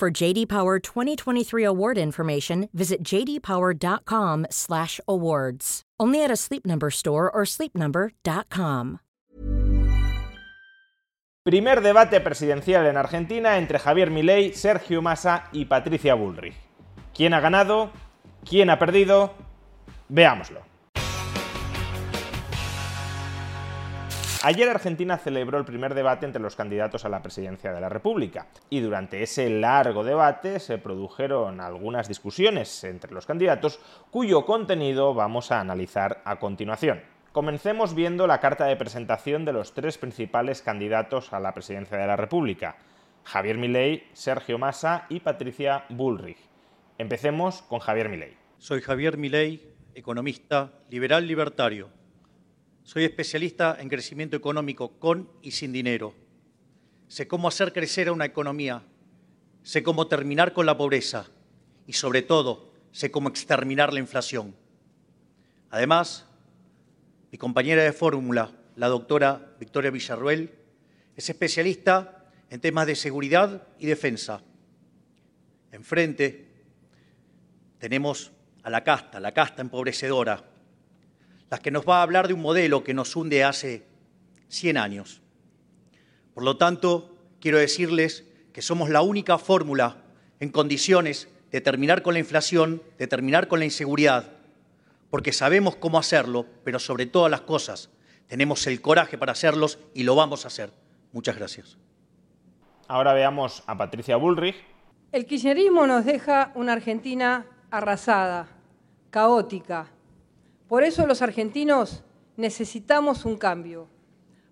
For JD Power 2023 award information, visit jdpower.com/awards. Only at a Sleep Number store or sleepnumber.com. Primer debate presidencial en Argentina entre Javier Milei, Sergio Massa y Patricia Bullrich. ¿Quién ha ganado? ¿Quién ha perdido? Veámoslo. Ayer Argentina celebró el primer debate entre los candidatos a la presidencia de la República y durante ese largo debate se produjeron algunas discusiones entre los candidatos cuyo contenido vamos a analizar a continuación. Comencemos viendo la carta de presentación de los tres principales candidatos a la presidencia de la República, Javier Milei, Sergio Massa y Patricia Bullrich. Empecemos con Javier Milei. Soy Javier Milei, economista, liberal libertario soy especialista en crecimiento económico con y sin dinero. Sé cómo hacer crecer a una economía. Sé cómo terminar con la pobreza. Y sobre todo, sé cómo exterminar la inflación. Además, mi compañera de fórmula, la doctora Victoria Villarruel, es especialista en temas de seguridad y defensa. Enfrente tenemos a la casta, la casta empobrecedora, la que nos va a hablar de un modelo que nos hunde hace 100 años. Por lo tanto, quiero decirles que somos la única fórmula en condiciones de terminar con la inflación, de terminar con la inseguridad, porque sabemos cómo hacerlo, pero sobre todas las cosas tenemos el coraje para hacerlos y lo vamos a hacer. Muchas gracias. Ahora veamos a Patricia Bullrich. El kirchnerismo nos deja una Argentina arrasada, caótica, por eso los argentinos necesitamos un cambio.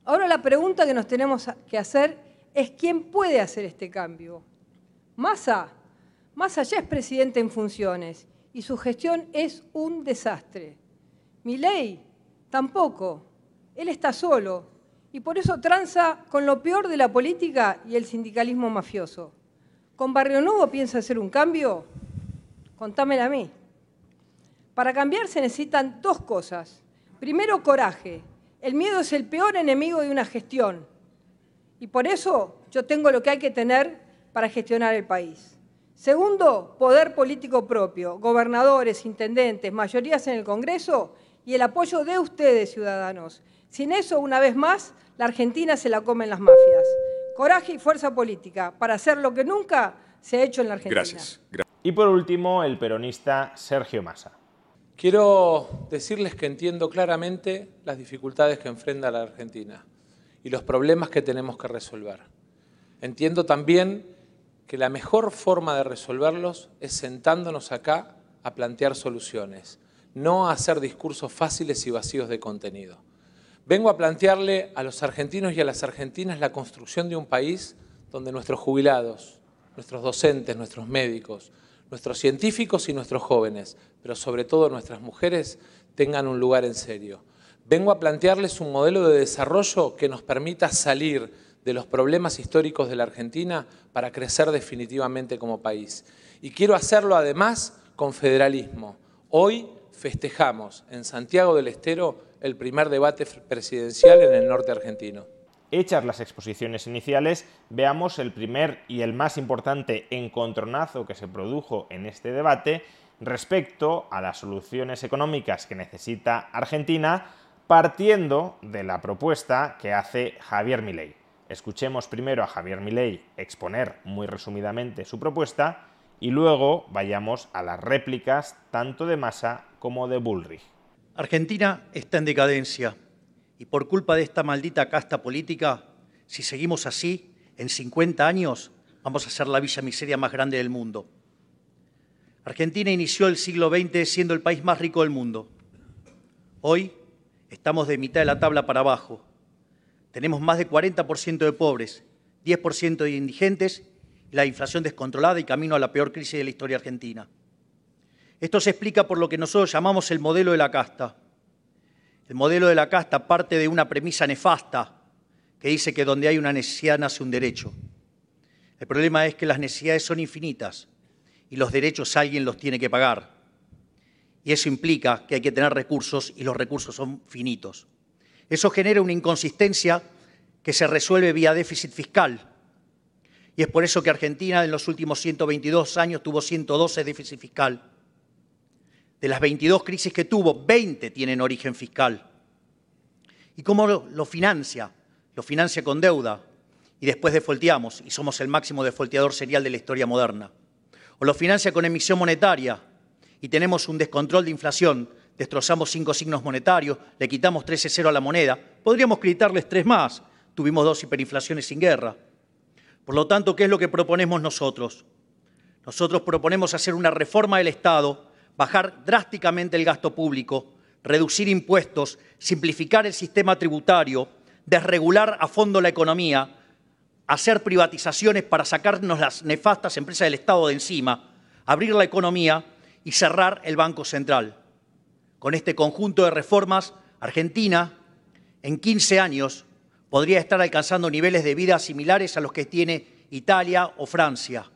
Ahora la pregunta que nos tenemos que hacer es quién puede hacer este cambio. Massa, Massa ya es presidente en funciones y su gestión es un desastre. Milei tampoco. Él está solo y por eso tranza con lo peor de la política y el sindicalismo mafioso. ¿Con Barrio Nuevo piensa hacer un cambio? Contámela a mí. Para cambiar se necesitan dos cosas. Primero, coraje. El miedo es el peor enemigo de una gestión. Y por eso yo tengo lo que hay que tener para gestionar el país. Segundo, poder político propio, gobernadores, intendentes, mayorías en el Congreso y el apoyo de ustedes, ciudadanos. Sin eso, una vez más, la Argentina se la comen las mafias. Coraje y fuerza política para hacer lo que nunca se ha hecho en la Argentina. Gracias. Y por último, el peronista Sergio Massa. Quiero decirles que entiendo claramente las dificultades que enfrenta la Argentina y los problemas que tenemos que resolver. Entiendo también que la mejor forma de resolverlos es sentándonos acá a plantear soluciones, no a hacer discursos fáciles y vacíos de contenido. Vengo a plantearle a los argentinos y a las argentinas la construcción de un país donde nuestros jubilados, nuestros docentes, nuestros médicos, nuestros científicos y nuestros jóvenes, pero sobre todo nuestras mujeres, tengan un lugar en serio. Vengo a plantearles un modelo de desarrollo que nos permita salir de los problemas históricos de la Argentina para crecer definitivamente como país. Y quiero hacerlo además con federalismo. Hoy festejamos en Santiago del Estero el primer debate presidencial en el norte argentino. Hechas las exposiciones iniciales, veamos el primer y el más importante encontronazo que se produjo en este debate respecto a las soluciones económicas que necesita Argentina, partiendo de la propuesta que hace Javier Milei. Escuchemos primero a Javier Milei exponer muy resumidamente su propuesta y luego vayamos a las réplicas tanto de Massa como de Bullrich. Argentina está en decadencia y por culpa de esta maldita casta política, si seguimos así, en 50 años vamos a ser la villa miseria más grande del mundo. Argentina inició el siglo XX siendo el país más rico del mundo. Hoy estamos de mitad de la tabla para abajo. Tenemos más de 40% de pobres, 10% de indigentes la inflación descontrolada y camino a la peor crisis de la historia argentina. Esto se explica por lo que nosotros llamamos el modelo de la casta. El modelo de la casta parte de una premisa nefasta que dice que donde hay una necesidad nace un derecho. El problema es que las necesidades son infinitas y los derechos alguien los tiene que pagar. Y eso implica que hay que tener recursos y los recursos son finitos. Eso genera una inconsistencia que se resuelve vía déficit fiscal. Y es por eso que Argentina en los últimos 122 años tuvo 112 déficit fiscal. De las 22 crisis que tuvo, 20 tienen origen fiscal. ¿Y cómo lo, financia? Lo financia con deuda y después defolteamos y somos el máximo defolteador serial de la historia moderna. O lo financia con emisión monetaria y tenemos un descontrol de inflación, destrozamos cinco signos monetarios, le quitamos 13-0 a la moneda, podríamos creditarles tres más, tuvimos dos hiperinflaciones sin guerra. Por lo tanto, ¿qué es lo que proponemos nosotros? Nosotros proponemos hacer una reforma del Estado, bajar drásticamente el gasto público, reducir impuestos, simplificar el sistema tributario, desregular a fondo la economía, hacer privatizaciones para sacarnos las nefastas empresas del Estado de encima, abrir la economía y cerrar el Banco Central. Con este conjunto de reformas, Argentina en 15 años podría estar alcanzando niveles de vida similares a los que tiene Italia o Francia.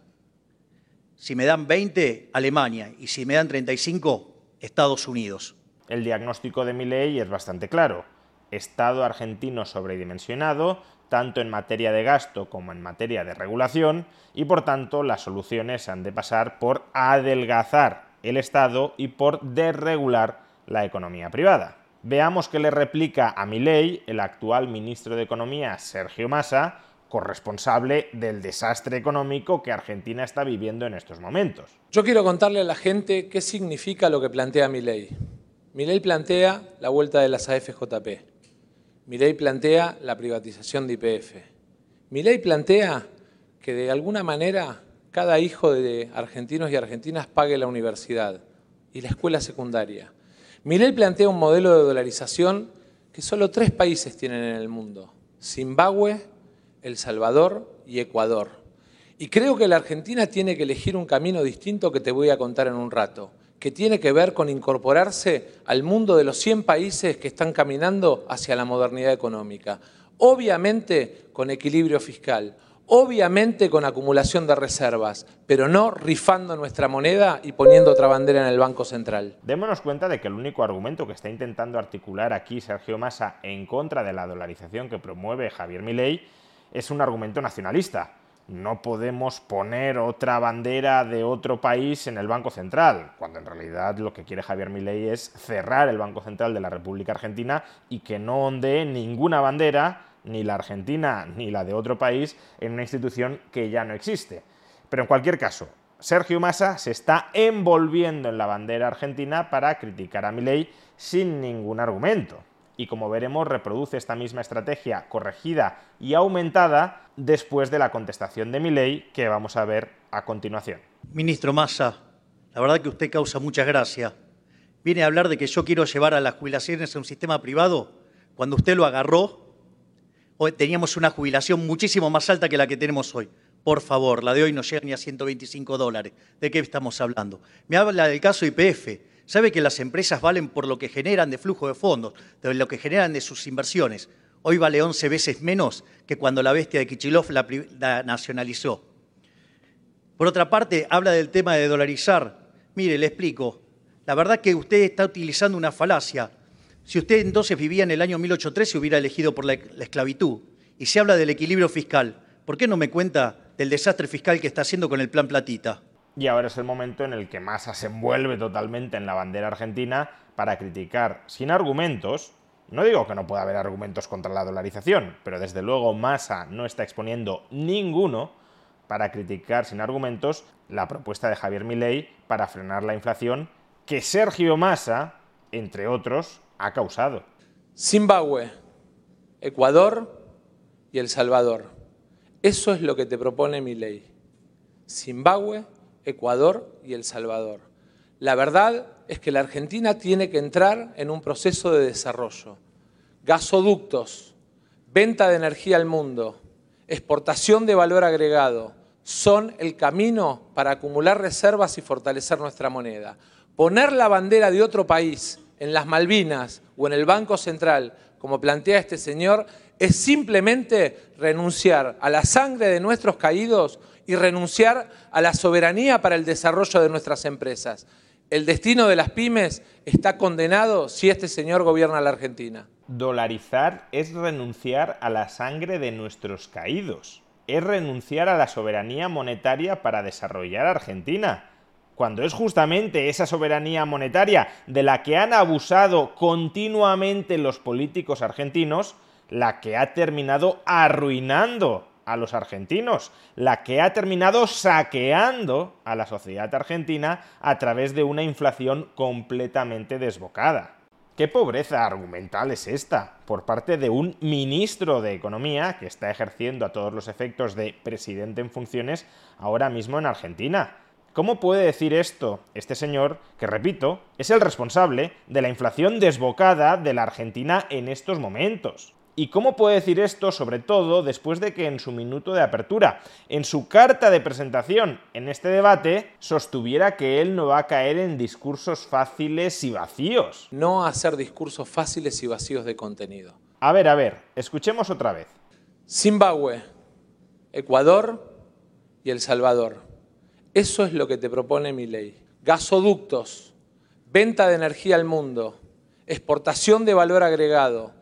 Si me dan 20, Alemania, y si me dan 35, Estados Unidos. El diagnóstico de mi ley es bastante claro. Estado argentino sobredimensionado, tanto en materia de gasto como en materia de regulación, y por tanto las soluciones han de pasar por adelgazar el Estado y por desregular la economía privada. Veamos qué le replica a Milei el actual ministro de Economía, Sergio Massa, corresponsable del desastre económico que Argentina está viviendo en estos momentos. Yo quiero contarle a la gente qué significa lo que plantea Milei. Milei plantea la vuelta de las AFJP. Milei plantea la privatización de IPF. Milei plantea que de alguna manera cada hijo de argentinos y argentinas pague la universidad y la escuela secundaria Milei plantea un modelo de dolarización que solo tres países tienen en el mundo, Zimbabue, El Salvador y Ecuador. Y creo que la Argentina tiene que elegir un camino distinto que te voy a contar en un rato, que tiene que ver con incorporarse al mundo de los 100 países que están caminando hacia la modernidad económica. Obviamente con equilibrio fiscal, obviamente con acumulación de reservas, pero no rifando nuestra moneda y poniendo otra bandera en el Banco Central. Démonos cuenta de que el único argumento que está intentando articular aquí Sergio Massa en contra de la dolarización que promueve Javier Milei es un argumento nacionalista. No podemos poner otra bandera de otro país en el Banco Central, cuando en realidad lo que quiere Javier Milei es cerrar el Banco Central de la República Argentina y que no ondee ninguna bandera ni la Argentina ni la de otro país en una institución que ya no existe. Pero en cualquier caso, Sergio Massa se está envolviendo en la bandera argentina para criticar a Milei sin ningún argumento. Y como veremos, reproduce esta misma estrategia corregida y aumentada después de la contestación de Milei que vamos a ver a continuación. Ministro Massa, la verdad que usted causa mucha gracia. Viene a hablar de que yo quiero llevar a las jubilaciones a un sistema privado cuando usted lo agarró teníamos una jubilación muchísimo más alta que la que tenemos hoy. Por favor, la de hoy no llega ni a 125 dólares. ¿De qué estamos hablando? Me habla del caso IPF. ¿Sabe que las empresas valen por lo que generan de flujo de fondos, de lo que generan de sus inversiones? Hoy vale 11 veces menos que cuando la bestia de Kichilov la, la nacionalizó. Por otra parte, habla del tema de dolarizar. Mire, le explico. La verdad que usted está utilizando una falacia. Si usted entonces vivía en el año 1813, hubiera elegido por la, esclavitud. Y se habla del equilibrio fiscal. ¿Por qué no me cuenta del desastre fiscal que está haciendo con el plan Platita? Y ahora es el momento en el que Massa se envuelve totalmente en la bandera argentina para criticar sin argumentos. No digo que no pueda haber argumentos contra la dolarización, pero desde luego Massa no está exponiendo ninguno para criticar sin argumentos la propuesta de Javier Milei para frenar la inflación que Sergio Massa, entre otros, ha causado. Zimbabue, Ecuador y El Salvador. Eso es lo que te propone mi ley. Zimbabue, Ecuador y El Salvador. La verdad es que la Argentina tiene que entrar en un proceso de desarrollo. Gasoductos, venta de energía al mundo, exportación de valor agregado, son el camino para acumular reservas y fortalecer nuestra moneda. Poner la bandera de otro país en las Malvinas o en el Banco Central, como plantea este señor, es simplemente renunciar a la sangre de nuestros caídos y renunciar a la soberanía para el desarrollo de nuestras empresas. El destino de las pymes está condenado si este señor gobierna la Argentina. Dolarizar es renunciar a la sangre de nuestros caídos. Es renunciar a la soberanía monetaria para desarrollar Argentina. Cuando es justamente esa soberanía monetaria de la que han abusado continuamente los políticos argentinos, la que ha terminado arruinando a los argentinos, la que ha terminado saqueando a la sociedad argentina a través de una inflación completamente desbocada. ¿Qué pobreza argumental es esta por parte de un ministro de Economía que está ejerciendo a todos los efectos de presidente en funciones ahora mismo en Argentina? ¿Cómo puede decir esto este señor, que repito, es el responsable de la inflación desbocada de la Argentina en estos momentos? ¿Y cómo puede decir esto, sobre todo, después de que en su minuto de apertura, en su carta de presentación en este debate, sostuviera que él no va a caer en discursos fáciles y vacíos? No hacer discursos fáciles y vacíos de contenido. A ver, a ver, escuchemos otra vez. Zimbabue, Ecuador y El Salvador. Eso es lo que te propone mi ley. Gasoductos, venta de energía al mundo, exportación de valor agregado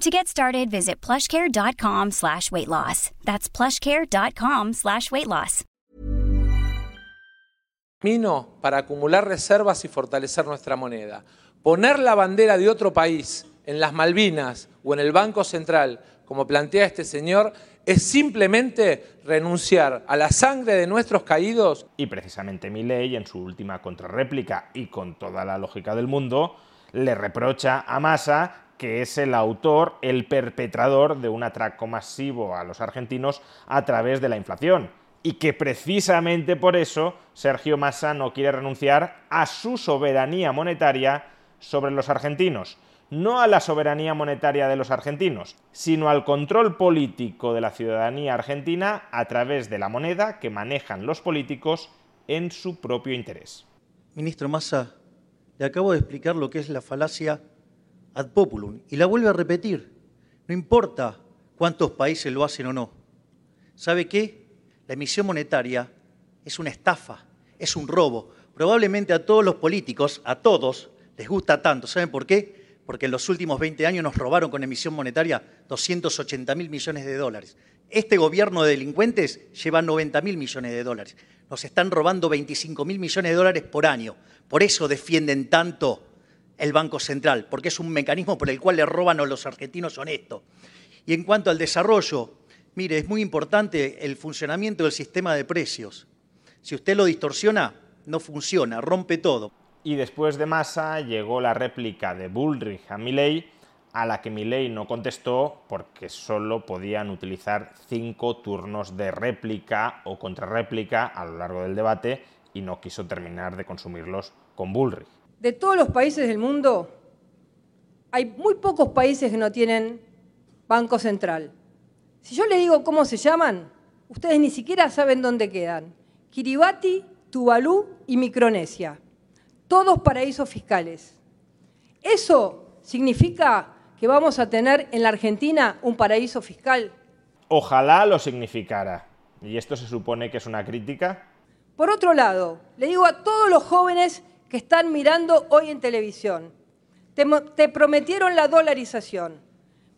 To get started, visit plushcare.com slash weight loss. That's plushcare.com slash weight loss. Camino para acumular reservas y fortalecer nuestra moneda. Poner la bandera de otro país en las Malvinas o en el Banco Central, como plantea este señor, es simplemente renunciar a la sangre de nuestros caídos. Y precisamente mi ley, en su última contrarréplica y con toda la lógica del mundo, le reprocha a Massa que es el autor, el perpetrador de un atraco masivo a los argentinos a través de la inflación. Y que precisamente por eso Sergio Massa no quiere renunciar a su soberanía monetaria sobre los argentinos. No a la soberanía monetaria de los argentinos, sino al control político de la ciudadanía argentina a través de la moneda que manejan los políticos en su propio interés. Ministro Massa, le acabo de explicar lo que es la falacia ad populum. Y la vuelve a repetir. No importa cuántos países lo hacen o no. ¿Sabe qué? La emisión monetaria es una estafa, es un robo. Probablemente a todos los políticos, a todos, les gusta tanto. ¿Saben por qué? Porque en los últimos 20 años nos robaron con emisión monetaria 280 mil millones de dólares. Este gobierno de delincuentes lleva 90 mil millones de dólares. Nos están robando 25 mil millones de dólares por año. Por eso defienden tanto el Banco Central, porque es un mecanismo por el cual le roban a los argentinos honestos. Y en cuanto al desarrollo, mire, es muy importante el funcionamiento del sistema de precios. Si usted lo distorsiona, no funciona, rompe todo. Y después de Massa llegó la réplica de Bullrich a Milley, a la que Milley no contestó porque solo podían utilizar cinco turnos de réplica o contrarréplica a lo largo del debate y no quiso terminar de consumirlos con Bullrich de todos los países del mundo, hay muy pocos países que no tienen Banco Central. Si yo le digo cómo se llaman, ustedes ni siquiera saben dónde quedan. Kiribati, Tuvalu y Micronesia. Todos paraísos fiscales. ¿Eso significa que vamos a tener en la Argentina un paraíso fiscal? Ojalá lo significara. ¿Y esto se supone que es una crítica? Por otro lado, le digo a todos los jóvenes que están mirando hoy en televisión, te, prometieron la dolarización,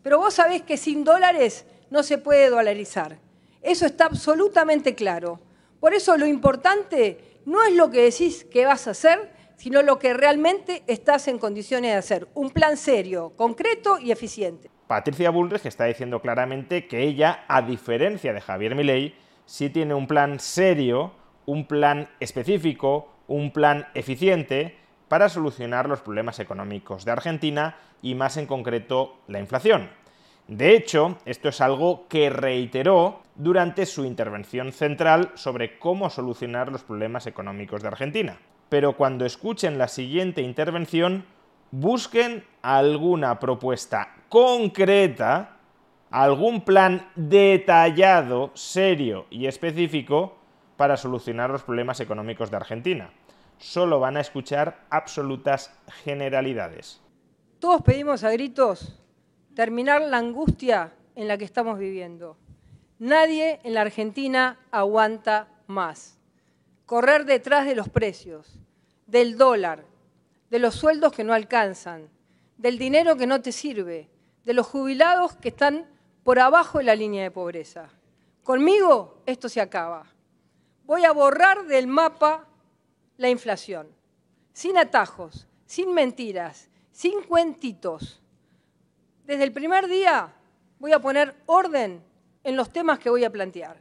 pero vos sabés que sin dólares no se puede dolarizar. Eso está absolutamente claro. Por eso lo importante no es lo que decís que vas a hacer, sino lo que realmente estás en condiciones de hacer. Un plan serio, concreto y eficiente. Patricia Bullrich está diciendo claramente que ella, a diferencia de Javier Milei, sí tiene un plan serio, un plan específico, un plan eficiente para solucionar los problemas económicos de Argentina y más en concreto la inflación. De hecho, esto es algo que reiteró durante su intervención central sobre cómo solucionar los problemas económicos de Argentina. Pero cuando escuchen la siguiente intervención, busquen alguna propuesta concreta, algún plan detallado, serio y específico para solucionar los problemas económicos de Argentina solo van a escuchar absolutas generalidades. Todos pedimos a gritos terminar la angustia en la que estamos viviendo. Nadie en la Argentina aguanta más. Correr detrás de los precios, del dólar, de los sueldos que no alcanzan, del dinero que no te sirve, de los jubilados que están por abajo de la línea de pobreza. Conmigo esto se acaba. Voy a borrar del mapa la inflación, sin atajos, sin mentiras, sin cuentitos. Desde el primer día voy a poner orden en los temas que voy a plantear.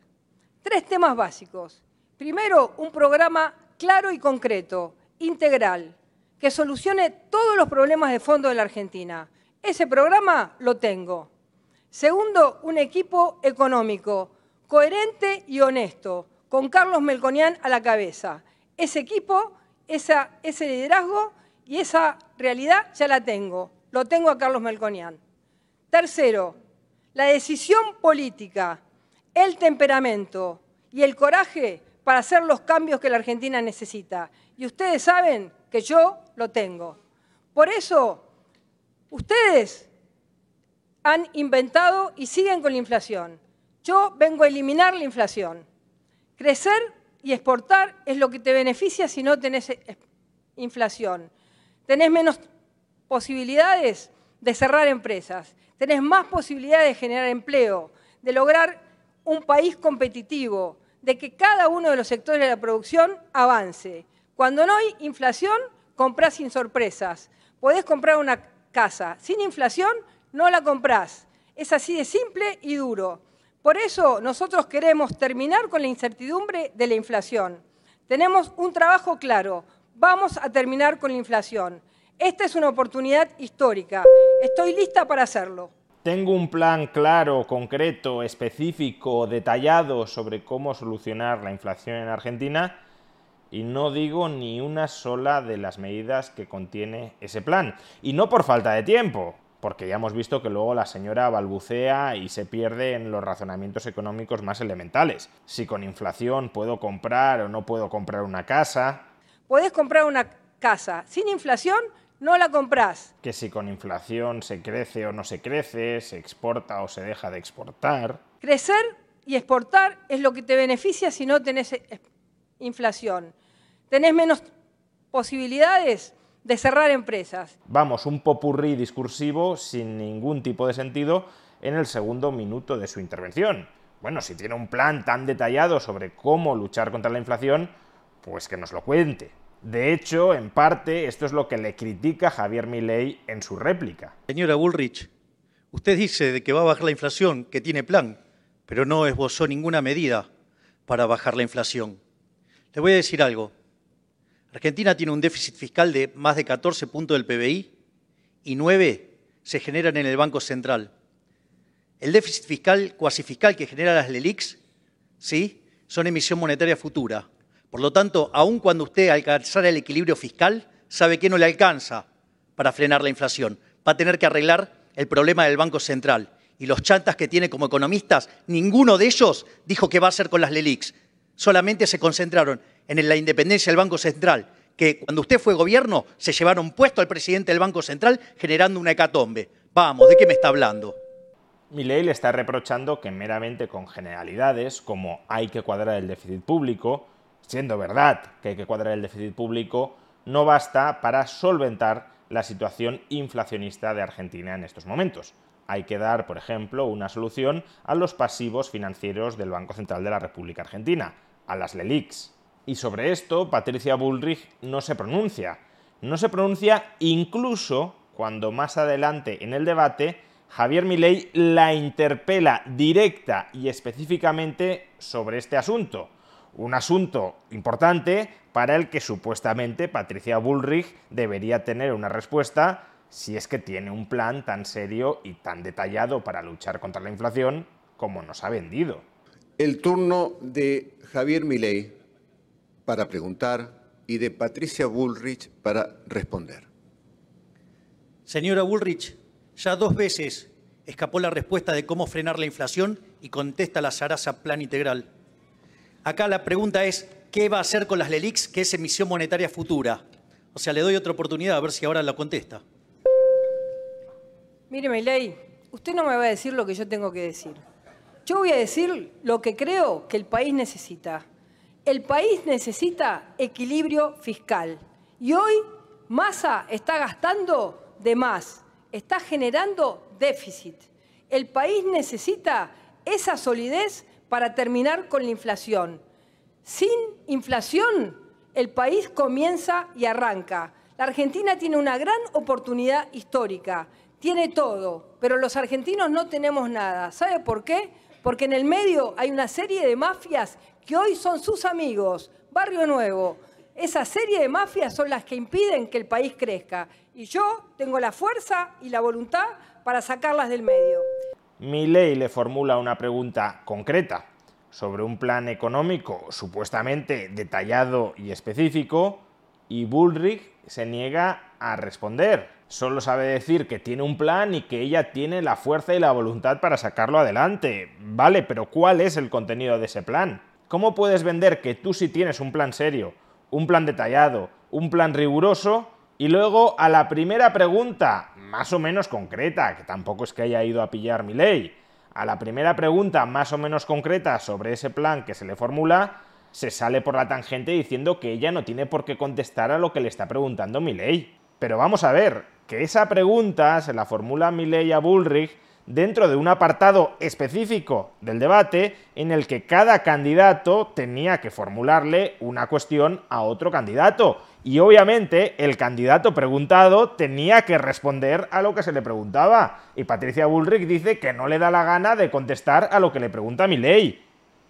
Tres temas básicos. Primero, un programa claro y concreto, integral, que solucione todos los problemas de fondo de la Argentina. Ese programa lo tengo. Segundo, un equipo económico coherente y honesto, con Carlos Melconian a la cabeza, ese equipo, ese liderazgo y esa realidad ya la tengo. Lo tengo a Carlos Melconian. Tercero, la decisión política, el temperamento y el coraje para hacer los cambios que la Argentina necesita. Y ustedes saben que yo lo tengo. Por eso, ustedes han inventado y siguen con la inflación. Yo vengo a eliminar la inflación. Crecer y exportar es lo que te beneficia si no tenés eh, inflación. Tenés menos posibilidades de cerrar empresas, tenés más posibilidades de generar empleo, de lograr un país competitivo, de que cada uno de los sectores de la producción avance. Cuando no hay inflación, comprás sin sorpresas. Podés comprar una casa. Sin inflación, no la comprás. Es así de simple y duro. Por eso nosotros queremos terminar con la incertidumbre de la inflación. Tenemos un trabajo claro. Vamos a terminar con la inflación. Esta es una oportunidad histórica. Estoy lista para hacerlo. Tengo un plan claro, concreto, específico, detallado sobre cómo solucionar la inflación en Argentina y no digo ni una sola de las medidas que contiene ese plan. Y no por falta de tiempo, porque ya hemos visto que luego la señora balbucea y se pierde en los razonamientos económicos más elementales. Si con inflación puedo comprar o no puedo comprar una casa. Puedes comprar una casa. Sin inflación no la compras. Que si con inflación se crece o no se crece, se exporta o se deja de exportar. Crecer y exportar es lo que te beneficia si no tenés eh, inflación. Tenés menos posibilidades de cerrar empresas. Vamos, un popurrí discursivo sin ningún tipo de sentido en el segundo minuto de su intervención. Bueno, si tiene un plan tan detallado sobre cómo luchar contra la inflación, pues que nos lo cuente. De hecho, en parte, esto es lo que le critica Javier Milei en su réplica. Señora Bullrich, usted dice de que va a bajar la inflación, que tiene plan, pero no esbozó ninguna medida para bajar la inflación. Le voy a decir algo. Argentina tiene un déficit fiscal de más de 14 puntos del PBI y 9 se generan en el Banco Central. El déficit fiscal, cuasi fiscal que genera las LELIX, ¿sí? son emisión monetaria futura. Por lo tanto, aun cuando usted alcanzara el equilibrio fiscal, sabe que no le alcanza para frenar la inflación. va a tener que arreglar el problema del Banco Central. Y los chantas que tiene como economistas, ninguno de ellos dijo qué va a hacer con las LELIX. Solamente se concentraron en la independencia del Banco Central, que cuando usted fue gobierno se llevaron puesto al presidente del Banco Central generando una hecatombe. Vamos, ¿de qué me está hablando? Milei le está reprochando que meramente con generalidades como hay que cuadrar el déficit público, siendo verdad que hay que cuadrar el déficit público, no basta para solventar la situación inflacionista de Argentina en estos momentos. Hay que dar, por ejemplo, una solución a los pasivos financieros del Banco Central de la República Argentina, a las LELIX. Y sobre esto, Patricia Bullrich no se pronuncia. No se pronuncia incluso cuando más adelante en el debate Javier Milei la interpela directa y específicamente sobre este asunto. Un asunto importante para el que supuestamente Patricia Bullrich debería tener una respuesta si es que tiene un plan tan serio y tan detallado para luchar contra la inflación como nos ha vendido. El turno de Javier Milei para preguntar y de Patricia Bullrich para responder. Señora Bullrich, ya dos veces escapó la respuesta de cómo frenar la inflación y contesta la zaraza plan integral. Acá la pregunta es, ¿qué va a hacer con las LELIX, que es emisión monetaria futura? O sea, le doy otra oportunidad a ver si ahora la contesta. Mire, Milei, usted no me va a decir lo que yo tengo que decir. Yo voy a decir lo que creo que el país necesita. El país necesita equilibrio fiscal. Y hoy Massa está gastando de más, está generando déficit. El país necesita esa solidez para terminar con la inflación. Sin inflación, el país comienza y arranca. La Argentina tiene una gran oportunidad histórica, tiene todo, pero los argentinos no tenemos nada. ¿Sabe por qué? Porque en el medio hay una serie de mafias que hoy son sus amigos. Barrio Nuevo. Esa serie de mafias son las que impiden que el país crezca. Y yo tengo la fuerza y la voluntad para sacarlas del medio. ley le formula una pregunta concreta sobre un plan económico supuestamente detallado y específico y Bullrich se niega a responder. Solo sabe decir que tiene un plan y que ella tiene la fuerza y la voluntad para sacarlo adelante. Vale, pero ¿cuál es el contenido de ese plan? ¿Cómo puedes vender que tú sí tienes un plan serio, un plan detallado, un plan riguroso y luego a la primera pregunta, más o menos concreta, que tampoco es que haya ido a pillar mi ley, a la primera pregunta más o menos concreta sobre ese plan que se le formula, se sale por la tangente diciendo que ella no tiene por qué contestar a lo que le está preguntando Milei. Pero vamos a ver, que esa pregunta se la formula Milei a Bullrich dentro de un apartado específico del debate en el que cada candidato tenía que formularle una cuestión a otro candidato. Y obviamente el candidato preguntado tenía que responder a lo que se le preguntaba. Y Patricia Bullrich dice que no le da la gana de contestar a lo que le pregunta Milei.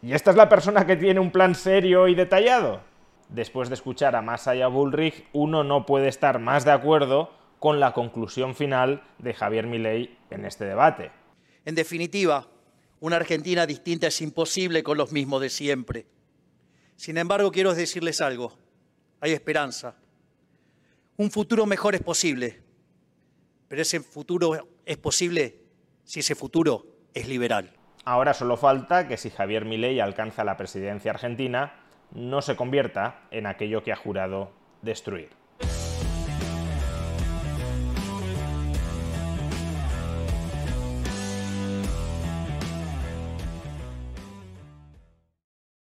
¿Y esta es la persona que tiene un plan serio y detallado? Después de escuchar a Massa y Bullrich, uno no puede estar más de acuerdo con la conclusión final de Javier Milei en este debate. En definitiva, una Argentina distinta es imposible con los mismos de siempre. Sin embargo, quiero decirles algo. Hay esperanza. Un futuro mejor es posible. Pero ese futuro es posible si ese futuro es liberal. Ahora solo falta que si Javier Milei alcanza la presidencia argentina, no se convierta en aquello que ha jurado destruir.